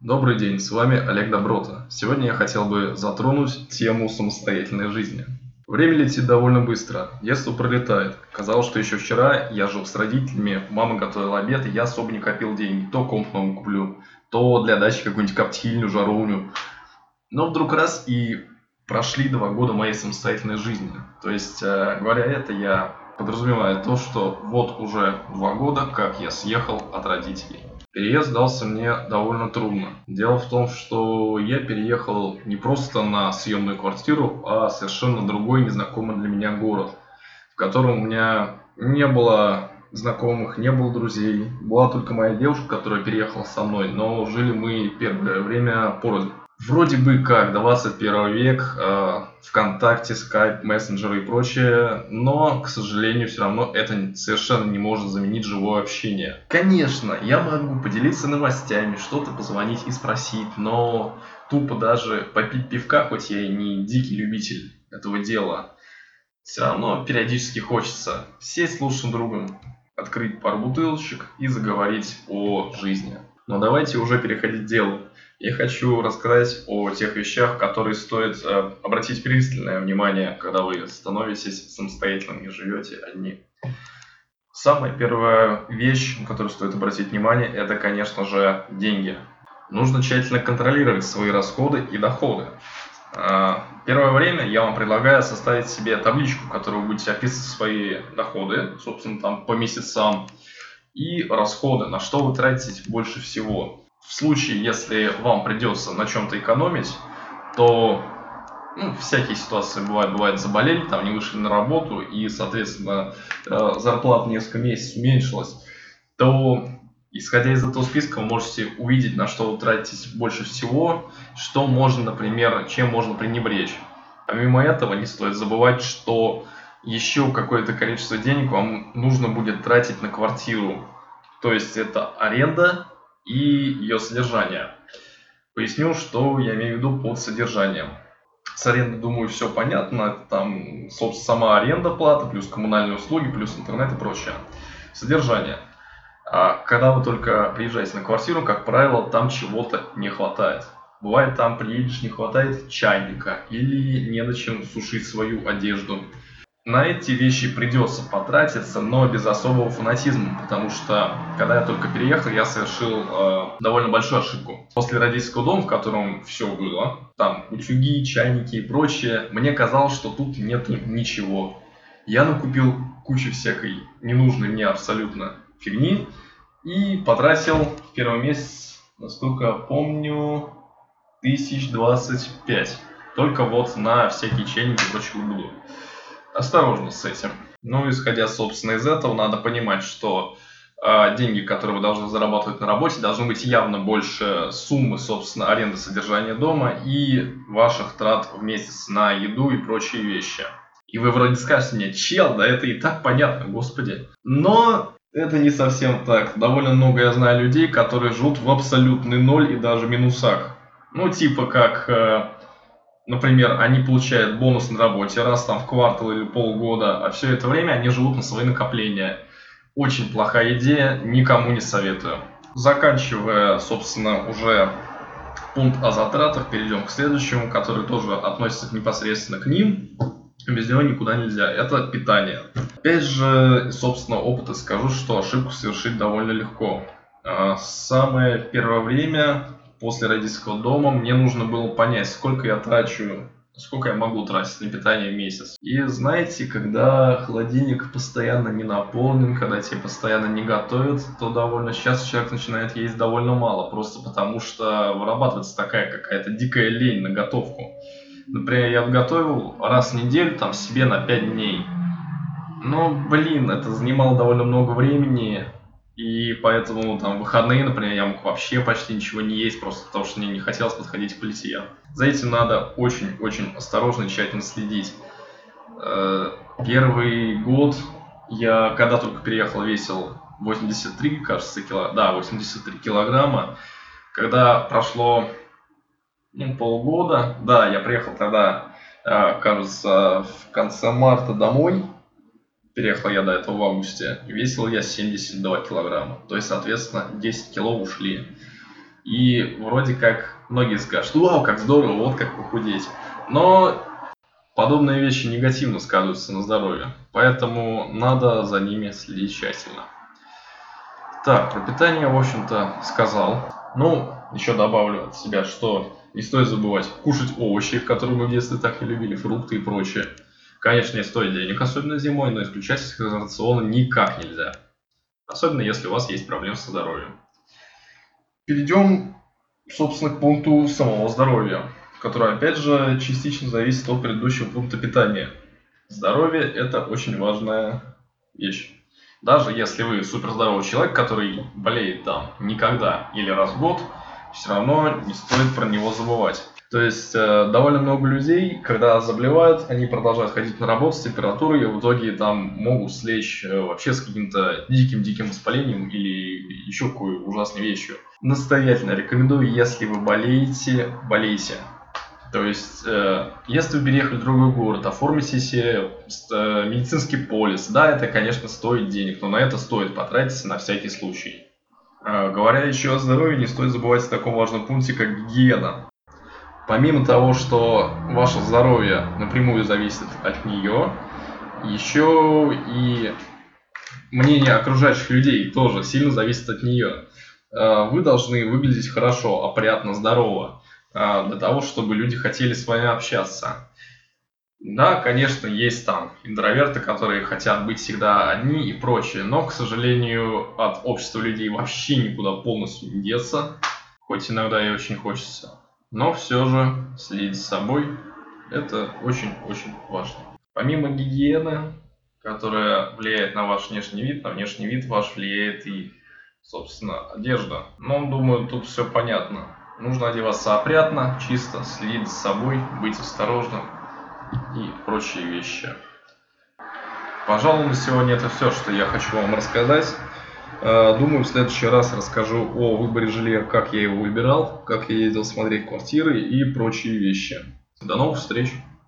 Добрый день, с вами Олег Доброта. Сегодня я хотел бы затронуть тему самостоятельной жизни. Время летит довольно быстро, детство пролетает. Казалось, что еще вчера я жил с родителями, мама готовила обед, и я особо не копил деньги. То комп новый куплю, то для дачи какую-нибудь коптильню, жаровню. Но вдруг раз и прошли два года моей самостоятельной жизни. То есть, э, говоря это, я подразумеваю то, что вот уже два года, как я съехал от родителей. Переезд дался мне довольно трудно. Дело в том, что я переехал не просто на съемную квартиру, а совершенно другой незнакомый для меня город, в котором у меня не было знакомых, не было друзей. Была только моя девушка, которая переехала со мной, но жили мы первое время порознь. Вроде бы как 21 век, э, ВКонтакте, Skype, мессенджеры и прочее, но, к сожалению, все равно это совершенно не может заменить живое общение. Конечно, я могу поделиться новостями, что-то позвонить и спросить, но тупо даже попить пивка, хоть я и не дикий любитель этого дела, все равно периодически хочется сесть с лучшим другом, открыть пару бутылочек и заговорить о жизни. Но давайте уже переходить к делу. Я хочу рассказать о тех вещах, которые стоит э, обратить пристальное внимание, когда вы становитесь самостоятельным и живете одни. Самая первая вещь, на которую стоит обратить внимание, это, конечно же, деньги. Нужно тщательно контролировать свои расходы и доходы. Э, первое время я вам предлагаю составить себе табличку, в которой вы будете описывать свои доходы, собственно, там по месяцам, и расходы, на что вы тратите больше всего в случае, если вам придется на чем-то экономить, то ну, всякие ситуации бывают. Бывает, заболели, там не вышли на работу, и, соответственно, э, зарплата несколько месяцев уменьшилась, то, исходя из этого списка, вы можете увидеть, на что вы тратите больше всего, что можно, например, чем можно пренебречь. Помимо этого, не стоит забывать, что еще какое-то количество денег вам нужно будет тратить на квартиру. То есть это аренда, и ее содержание. Поясню, что я имею в виду под содержанием. С арендой, думаю, все понятно. Это там, собственно, сама аренда плата, плюс коммунальные услуги, плюс интернет и прочее. Содержание. А когда вы только приезжаете на квартиру, как правило, там чего-то не хватает. Бывает, там приедешь, не хватает чайника или не на чем сушить свою одежду на эти вещи придется потратиться, но без особого фанатизма, потому что, когда я только переехал, я совершил э, довольно большую ошибку. После родительского дома, в котором все было, там утюги, чайники и прочее, мне казалось, что тут нету ничего. Я накупил кучу всякой ненужной мне абсолютно фигни и потратил в первый месяц, насколько помню, тысяч двадцать пять. Только вот на всякие чайники и прочую буду осторожно с этим. Ну, исходя, собственно, из этого, надо понимать, что э, деньги, которые вы должны зарабатывать на работе, должны быть явно больше суммы, собственно, аренды содержания дома и ваших трат в месяц на еду и прочие вещи. И вы вроде скажете мне, чел, да это и так понятно, господи. Но это не совсем так. Довольно много я знаю людей, которые живут в абсолютный ноль и даже минусах. Ну, типа как э, например, они получают бонус на работе раз там в квартал или полгода, а все это время они живут на свои накопления. Очень плохая идея, никому не советую. Заканчивая, собственно, уже пункт о затратах, перейдем к следующему, который тоже относится непосредственно к ним. Без него никуда нельзя. Это питание. Опять же, собственно, опыта скажу, что ошибку совершить довольно легко. А, самое первое время после родительского дома мне нужно было понять, сколько я трачу, сколько я могу тратить на питание в месяц. И знаете, когда холодильник постоянно не наполнен, когда тебе постоянно не готовят, то довольно часто человек начинает есть довольно мало, просто потому что вырабатывается такая какая-то дикая лень на готовку. Например, я готовил раз в неделю там себе на 5 дней. Но, блин, это занимало довольно много времени, и поэтому там выходные, например, я мог вообще почти ничего не есть, просто потому что мне не хотелось подходить к плите. За этим надо очень-очень осторожно и тщательно следить. Э, первый год я, когда только переехал, весил 83, кажется, кило... да, 83 килограмма. Когда прошло ну, полгода, да, я приехал тогда, э, кажется, в конце марта домой, переехал я до этого в августе, весил я 72 килограмма. То есть, соответственно, 10 кило ушли. И вроде как многие скажут, вау, как здорово, вот как похудеть. Но подобные вещи негативно сказываются на здоровье, поэтому надо за ними следить тщательно. Так, про питание, в общем-то, сказал. Ну, еще добавлю от себя, что не стоит забывать кушать овощи, которые мы в детстве так и любили, фрукты и прочее. Конечно, не стоит денег, особенно зимой, но исключать из рациона никак нельзя. Особенно если у вас есть проблемы со здоровьем. Перейдем, собственно, к пункту самого здоровья, который, опять же, частично зависит от предыдущего пункта питания. Здоровье – это очень важная вещь. Даже если вы суперздоровый человек, который болеет там никогда или раз в год, все равно не стоит про него забывать. То есть э, довольно много людей, когда заболевают, они продолжают ходить на работу с температурой, и в итоге там могут слечь э, вообще с каким-то диким-диким воспалением или еще какой ужасной вещью. Настоятельно рекомендую, если вы болеете, болейте. То есть, э, если вы переехали в другой город, оформите себе э, медицинский полис. Да, это, конечно, стоит денег, но на это стоит потратиться на всякий случай. Э, говоря еще о здоровье, не стоит забывать о таком важном пункте, как гигиена. Помимо того, что ваше здоровье напрямую зависит от нее, еще и мнение окружающих людей тоже сильно зависит от нее. Э, вы должны выглядеть хорошо, опрятно, здорово, э, для того, чтобы люди хотели с вами общаться. Да, конечно, есть там интроверты, которые хотят быть всегда одни и прочее, но, к сожалению, от общества людей вообще никуда полностью не деться, хоть иногда и очень хочется. Но все же следить за собой это очень-очень важно. Помимо гигиены, которая влияет на ваш внешний вид, на внешний вид ваш влияет и, собственно, одежда. Но, думаю, тут все понятно. Нужно одеваться опрятно, чисто, следить за собой, быть осторожным и прочие вещи. Пожалуй, на сегодня это все, что я хочу вам рассказать. Э, думаю, в следующий раз расскажу о выборе жилья, как я его выбирал, как я ездил смотреть квартиры и прочие вещи. До новых встреч!